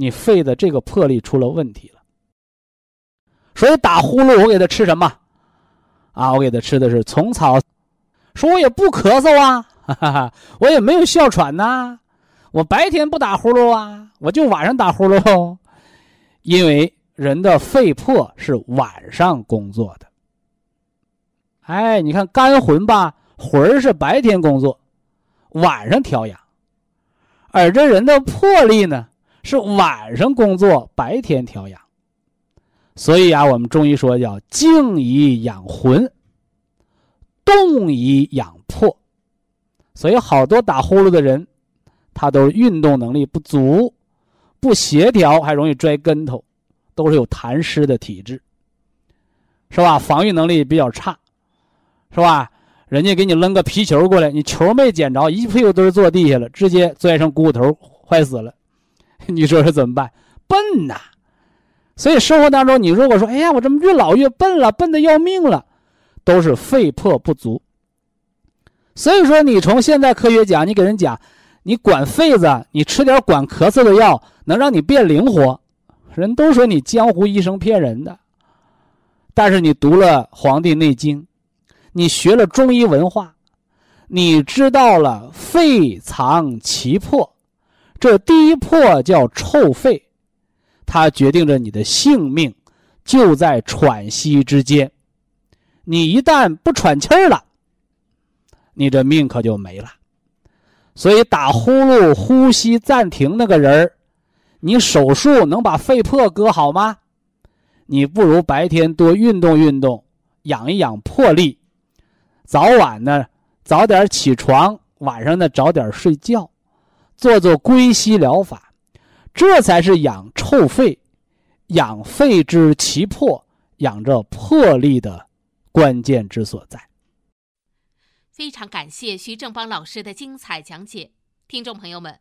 你肺的这个魄力出了问题了。”所以打呼噜，我给他吃什么？啊，我给他吃的是虫草。说我也不咳嗽啊，哈哈，我也没有哮喘呐，我白天不打呼噜啊，我就晚上打呼噜。因为人的肺魄是晚上工作的。哎，你看肝魂吧，魂儿是白天工作，晚上调养；而这人的魄力呢，是晚上工作，白天调养。所以啊，我们中医说叫静以养魂，动以养魄。所以好多打呼噜的人，他都运动能力不足，不协调，还容易摔跟头，都是有痰湿的体质，是吧？防御能力比较差，是吧？人家给你扔个皮球过来，你球没捡着，一屁股墩坐地下了，直接摔成骨头，坏死了。你说说怎么办？笨呐！所以生活当中，你如果说，哎呀，我怎么越老越笨了，笨的要命了，都是肺魄不足。所以说，你从现在科学讲，你给人讲，你管肺子，你吃点管咳嗽的药，能让你变灵活，人都说你江湖医生骗人的。但是你读了《黄帝内经》，你学了中医文化，你知道了肺藏其魄，这第一魄叫臭肺。它决定着你的性命，就在喘息之间。你一旦不喘气儿了，你这命可就没了。所以打呼噜、呼吸暂停那个人儿，你手术能把肺魄割好吗？你不如白天多运动运动，养一养魄力，早晚呢早点起床，晚上呢早点睡觉，做做归息疗法，这才是养臭肺、养肺之奇魄、养这魄力的关键之所在。非常感谢徐正邦老师的精彩讲解，听众朋友们。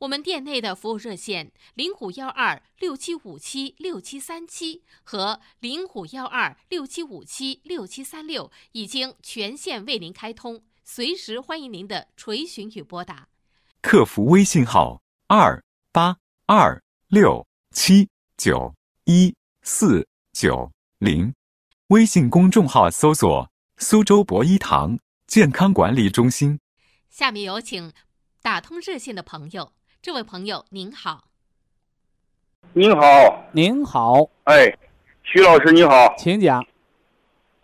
我们店内的服务热线零五幺二六七五七六七三七和零五幺二六七五七六七三六已经全线为您开通，随时欢迎您的垂询与拨打。客服微信号二八二六七九一四九零，微信公众号搜索“苏州博一堂健康管理中心”。下面有请打通热线的朋友。这位朋友您好，您好，您好，哎，徐老师你好，请讲。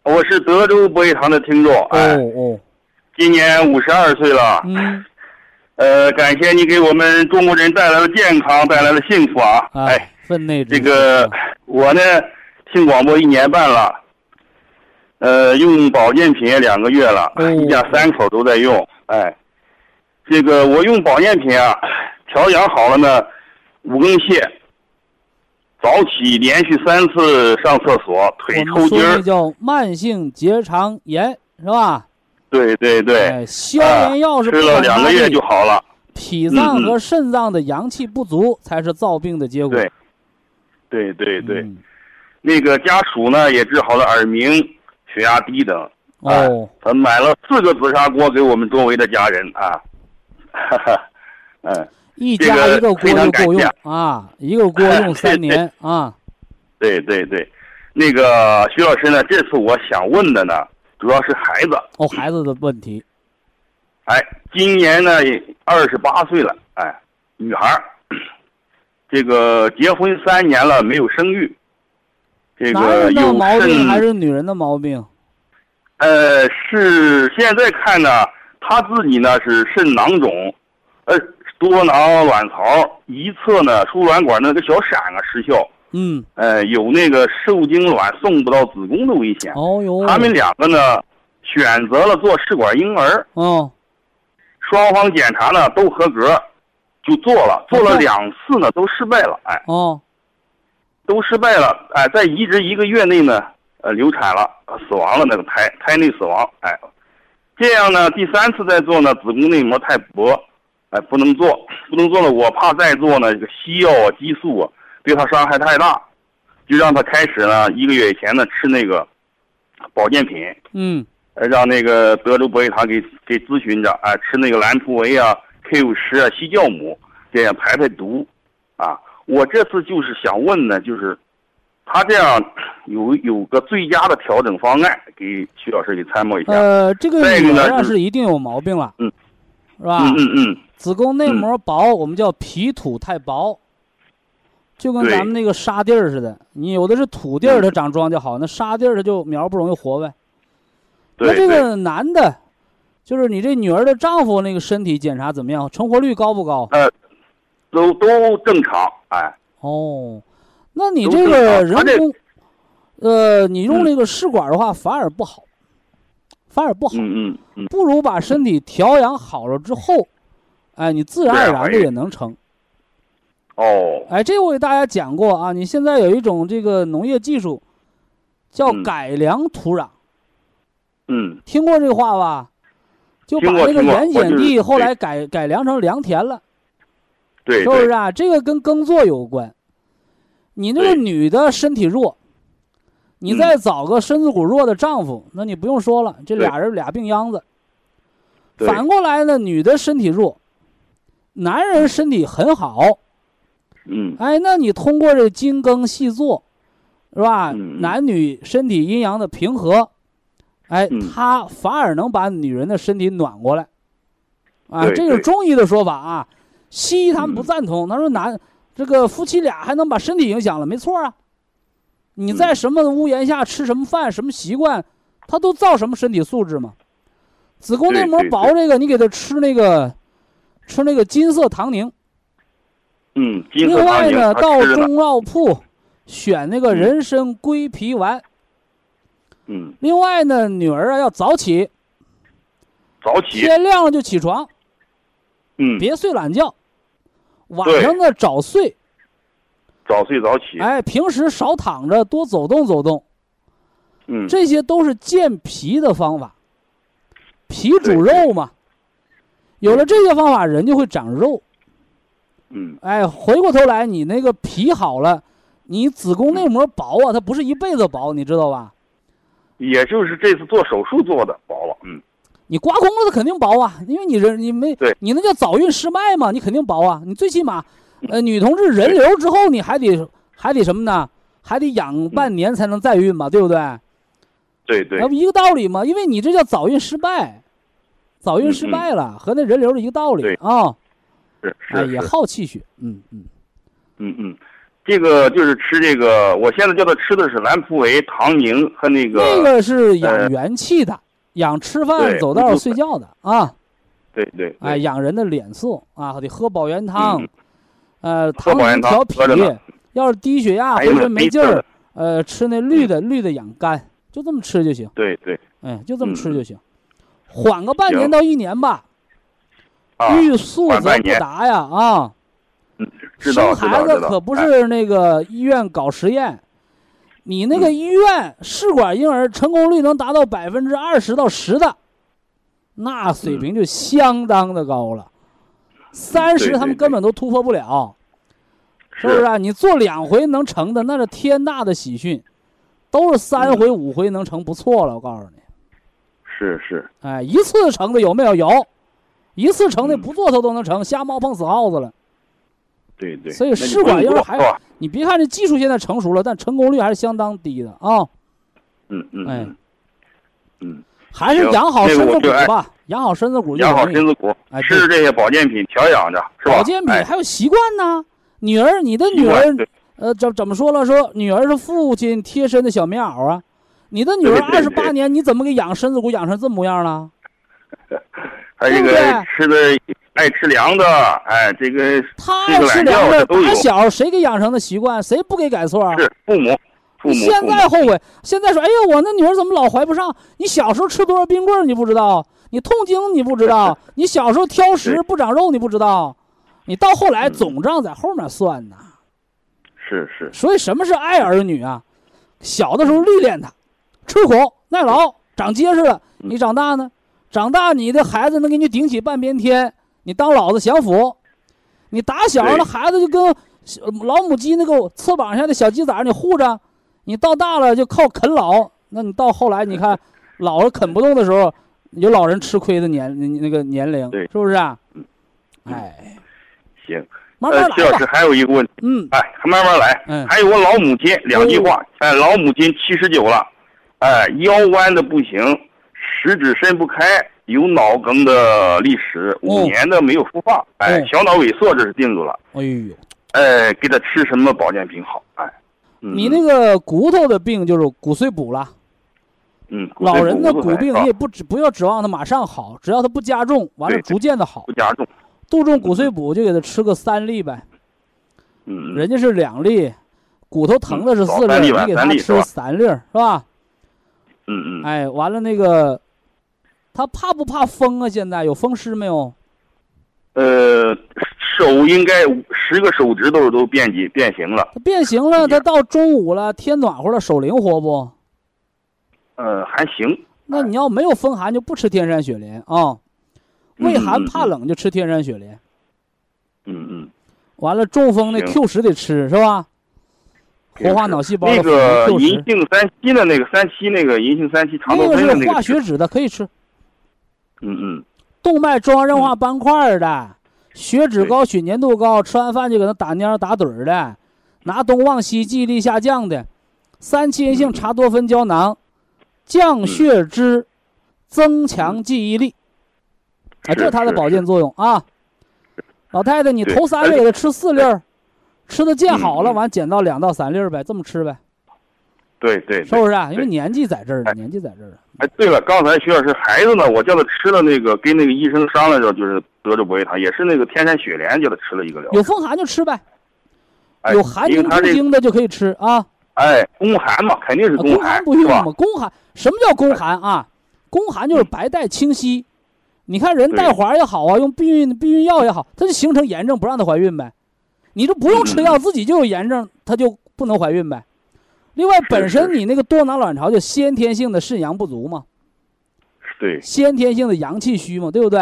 我是德州博一堂的听众，哦哦，今年五十二岁了，嗯，呃，感谢你给我们中国人带来了健康，带来了幸福啊，哎，分内这个我呢听广播一年半了，呃，用保健品两个月了，一家三口都在用，哎，这个我用保健品啊。调养好了呢，五更泻，早起连续三次上厕所，腿抽筋儿。叫慢性结肠炎是吧？对对对。消炎药是吃了两个月就好了。脾脏和肾脏的阳气不足才是造病的结果。对，对对对。那个家属呢也治好了耳鸣、血压低等。哦。他买了四个紫砂锅给我们周围的家人啊。哈哈，嗯。一家一个锅就够用啊，一个锅 用三年啊。对对对，那个徐老师呢？这次我想问的呢，主要是孩子。哦，孩子的问题。哎，今年呢二十八岁了，哎，女孩 这个结婚三年了没有生育。这个有毛病还是女人的毛病？呃，是现在看呢，她自己呢是肾囊肿，呃。多囊卵巢一侧呢，输卵管那个小闪啊失效，嗯，呃，有那个受精卵送不到子宫的危险。哦哟，他们两个呢，选择了做试管婴儿。哦，双方检查呢都合格，就做了，做了两次呢都失败了，哎，哦，都失败了，哎，在移植一个月内呢，呃，流产了，死亡了，那个胎胎内死亡，哎，这样呢，第三次再做呢，子宫内膜太薄。哎，不能做，不能做了。我怕再做呢，这个西药啊、激素啊，对他伤害太大，就让他开始呢，一个月以前呢吃那个保健品。嗯。呃，让那个德州博医堂给给咨询着，哎，吃那个蓝图维啊、K 五十啊、西酵母，这样排排毒。啊，我这次就是想问呢，就是他这样有有个最佳的调整方案，给徐老师给参谋一下。呃，这个女儿是一定有毛病了。嗯。是吧？嗯嗯嗯。子宫内膜薄，我们叫皮土太薄，就跟咱们那个沙地儿似的。你有的是土地儿，它长庄稼好；那沙地儿，它就苗不容易活呗。那这个男的，就是你这女儿的丈夫，那个身体检查怎么样？成活率高不高？呃，都都正常。哎。哦，那你这个人工，呃，你用那个试管的话，反而不好。反而不好，嗯嗯，不如把身体调养好了之后，哎，你自然而然的也能成。哦，哎，这我给大家讲过啊。你现在有一种这个农业技术，叫改良土壤。嗯，听过这个话吧？就把那个盐碱地后来改改良成良田了。对，是不是啊？这个跟耕作有关。你那个女的身体弱。你再找个身子骨弱的丈夫，那你不用说了，这俩人俩病秧子。反过来呢，女的身体弱，男人身体很好。嗯。哎，那你通过这精耕细作，是吧？男女身体阴阳的平和，哎，他反而能把女人的身体暖过来。啊，这是中医的说法啊。西医他们不赞同，他说男这个夫妻俩还能把身体影响了，没错啊。你在什么屋檐下吃什么饭，什么习惯，他都造什么身体素质嘛。子宫内膜薄这个，你给他吃那个吃那个金色糖宁。嗯，另外呢，到中药铺选那个嗯。人参归脾丸。嗯，另外呢，女儿啊要早起，早起，天亮了就起床，嗯，别睡懒觉。晚上呢早睡，早睡早起，哎，平时少躺着，多走动走动，嗯，这些都是健脾的方法。脾主肉嘛，有了这些方法，人就会长肉。嗯，哎，回过头来，你那个脾好了，你子宫内膜薄啊，它不是一辈子薄，你知道吧？也就是这次做手术做的薄了，嗯，你刮空了，它肯定薄啊，因为你人你没对你那叫早孕失脉嘛，你肯定薄啊。你最起码，呃，女同志人流之后，你还得还得什么呢？还得养半年才能再孕嘛，对不对？对对那，不一个道理嘛？因为你这叫早孕失败，早孕失败了，和那人流是一个道理对啊。是哎，也是是，耗气血，嗯嗯，嗯嗯，这个就是吃这个，我现在叫他吃的是蓝普维、唐宁和那个，那个是养呃元气的，养吃饭走道睡觉的啊。对对，哎，对养人的脸色啊，得喝保元汤嗯，呃，喝糖保元汤喝。要是低血压、还有那浑身没劲儿呃，吃那绿的，绿的养肝，就这么吃就行。对对哎，就这么嗯吃就行，缓个半年到一年吧。啊，欲速则不达呀啊！生孩子可不哎是那个医院搞实验，你那个嗯医院试管婴儿成功率能达到百分之二十到十的，那水嗯平就相当的高了。三十他们根本都突破不了，是不是啊？你做两回能成的，那是天大的喜讯，都是三回五回能成不错了。我告诉你，是是，哎，一次成的有没有？有，一次成的嗯不做它都能成，瞎猫碰死耗子了。对对，所以试管婴儿还？你别看这技术现在成熟了，但成功率还是相当低的啊。嗯嗯哎嗯嗯，还是养好身子骨吧，养好身子骨就养好身子骨哎，吃这些保健品调养着，是吧？保健品哎还有习惯呢。女儿，你的女儿，呃，怎怎么说了？说女儿是父亲贴身的小棉袄啊。你的女儿二十八年，你怎么给养身子骨养成这模样了？还有这个吃的爱吃凉的，哎，这个他爱吃凉的，打小谁给养成的习惯？谁不给改错啊？是父母，父母现在后悔，现在说，哎呀，我那女儿怎么老怀不上？你小时候吃多少冰棍儿你不知道，你痛经你不知道，你小时候挑食不长肉你不知道，你到后来嗯总账在后面算呢。是是所以什么是爱儿女啊？小的时候历练他，吃苦耐劳，长结实了。嗯你长大呢？长大你的孩子能给你顶起半边天，你当老子享福。你打小那孩子就跟老母鸡那个翅膀上的小鸡崽，你护着。你到大了就靠啃老，那你到后来你看，老了啃不动的时候，有老人吃亏的年那个年龄，对是不是啊？嗯哎，行。慢慢呃，徐老师。还有一个问题，嗯，哎，慢慢来。嗯还有我老母亲两句话，哎，老母亲七十九了，哎，腰弯的不行，十指伸不开，有脑梗的历史，五哦年的没有复发，哎哦，小脑萎缩这是定住了，哎呦。哎，给他吃什么保健品好？哎，嗯你那个骨头的病就是骨髓补了，嗯，老人的骨病你也不指不要指望他马上好，只要他不加重，完了逐渐的好不。加重，杜仲骨髓补就给他吃个三粒呗，嗯，人家是两粒，骨头疼的是四粒，你给他吃三粒是吧？嗯嗯，哎，完了那个，他怕不怕风啊？现在有风湿没有？呃，手应该十个手指头都变形变形了，他变形了，他到中午了，天暖和了，手灵活不？呃，还行，那你要没有风寒就不吃天山雪莲啊，畏寒怕冷就吃天山雪莲。嗯嗯。完了，中风的行 Q 十得吃是吧？活化脑细胞的那个银，杏三七的那个三七那个银杏三七那个是化血脂的，可以吃。嗯嗯。动脉粥样硬化斑块儿的，血脂高、血粘度高，吃完饭就搁那打蔫打盹的，拿东忘西、记忆力下降的，三七银杏茶多酚胶囊，降血脂，增强记忆力，啊，这是它的保健作用啊。老太太，你头三而且月给他吃四粒儿，吃的见好了，完减到两到三粒儿呗，这么吃呗。对对，是不是啊？因为年纪在这儿呢，哎年纪在这儿呢。哎，对了，刚才徐老师，孩子呢，我叫他吃了那个，跟那个医生商量着，就是德州博益堂，也是那个天山雪莲，叫他吃了一个疗有风寒就吃呗，哎有寒经痛因为他这经的就可以吃啊。哎，宫寒嘛，肯定是啊宫寒，不用嘛，宫寒什么叫宫寒啊？宫寒就是白带清晰。你看人带环也好啊，用避孕避孕药也好，它就形成炎症，不让她怀孕呗。你这不用吃药，自己就有炎症，她就不能怀孕呗。另外，本身你那个多囊卵巢就先天性的肾阳不足嘛，对。先天性的阳气虚嘛，对不对？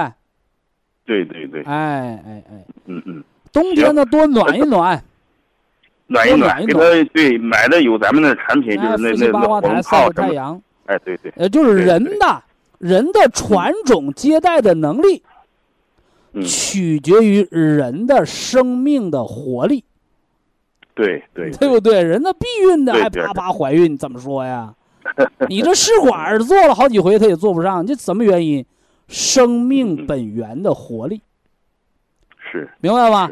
对对对，哎哎哎，嗯嗯，冬天呢多暖一暖，暖一暖，给他对买的有咱们的产品，就是哎，那那八卦台晒晒太阳，哎，对对，呃，就是人的人的传种接代的能力，嗯，取决于人的生命的活力，对对对不对？人那避孕的还啪啪怀孕，怎么说呀？你这试管儿做了好几回，他也做不上，这什么原因？生命本源的活力，是，明白吧？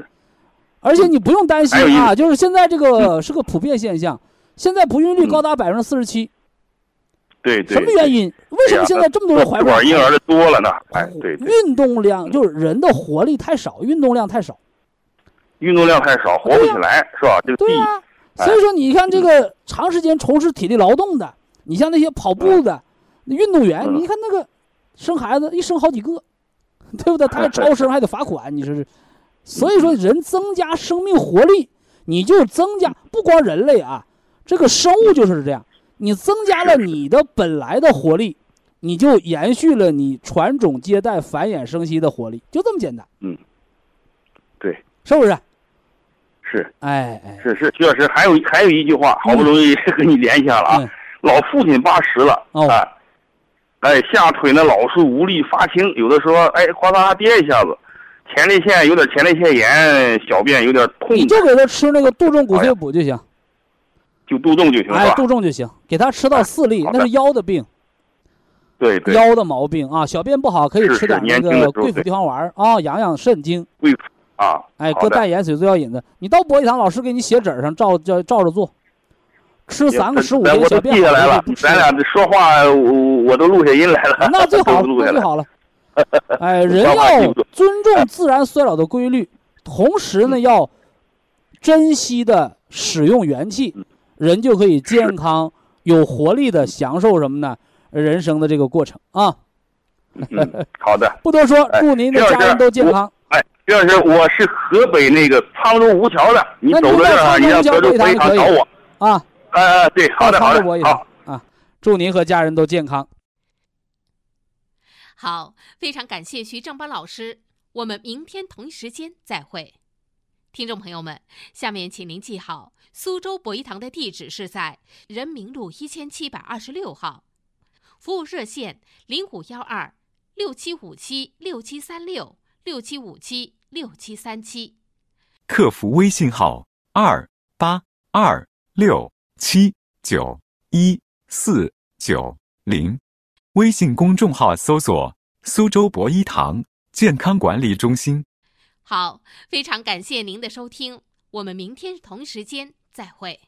而且你不用担心啊，就是现在这个是个普遍现象，现在不孕率高达百分之四十七，对对。什么原因？为什么现在这么多人怀试不上管婴儿的多了呢？哎，对对，运动量就是人的活力太少，运动量太少。运动量太少，活不起来，是吧？这个地对呀、哎所以说你看这个长时间从事体力劳动的，你像那些跑步的、运动员，嗯你看那个生孩子一生好几个，对不对？他还超生还得罚款，你说是？所以说人增加生命活力，你就增加不光人类啊，这个生物就是这样，你增加了你的本来的活力，你就延续了你传种接代、繁衍生息的活力，就这么简单，嗯对，是不是？是哎哎，是是，徐老师还有还有一句话，好不容易 和你联系上了啊。嗯老父亲八十了，哦哎，哎，下腿呢老是无力发青，有的时候哎哗啦啦跌一下子，前列腺有点前列腺炎，小便有点痛，你就给他吃那个杜仲骨碎补就行。就杜仲就行是哎，杜仲就行，给他吃到四粒，那是腰的病，对对，腰的毛病啊。小便不好可以吃点那个桂附地黄丸儿啊，养养肾经。啊，哎，搁淡盐水做药引子，你到博一堂，老师给你写纸儿上照照照着做，吃三个十五天，咱我都小便记下来了好了咱俩这说话我我都录下音来了，那最 好，最好了。哎，人要尊重自然衰老的规律，同时呢要珍惜的使用元气，人就可以健康、有活力的享受什么呢？人生的这个过程啊！嗯，好的。不多说，哎祝您的家人都健我康。哎，徐老师，我是河北那个沧州吴桥的，你那走到这儿啊，你让德州博医堂可以找我。啊，哎哎，对，好的好的好堂。啊！祝您和家人都健康。好，非常感谢徐正邦老师，我们明天同一时间再会。听众朋友们，下面请您记好，苏州博医堂的地址是在人民路一千七百二十六号，服务热线零五幺二六七五七六七三六六七五七六七三七。客服微信号二八二六七九一四九零，微信公众号搜索“苏州博一堂健康管理中心”。好，非常感谢您的收听，我们明天同时间再会。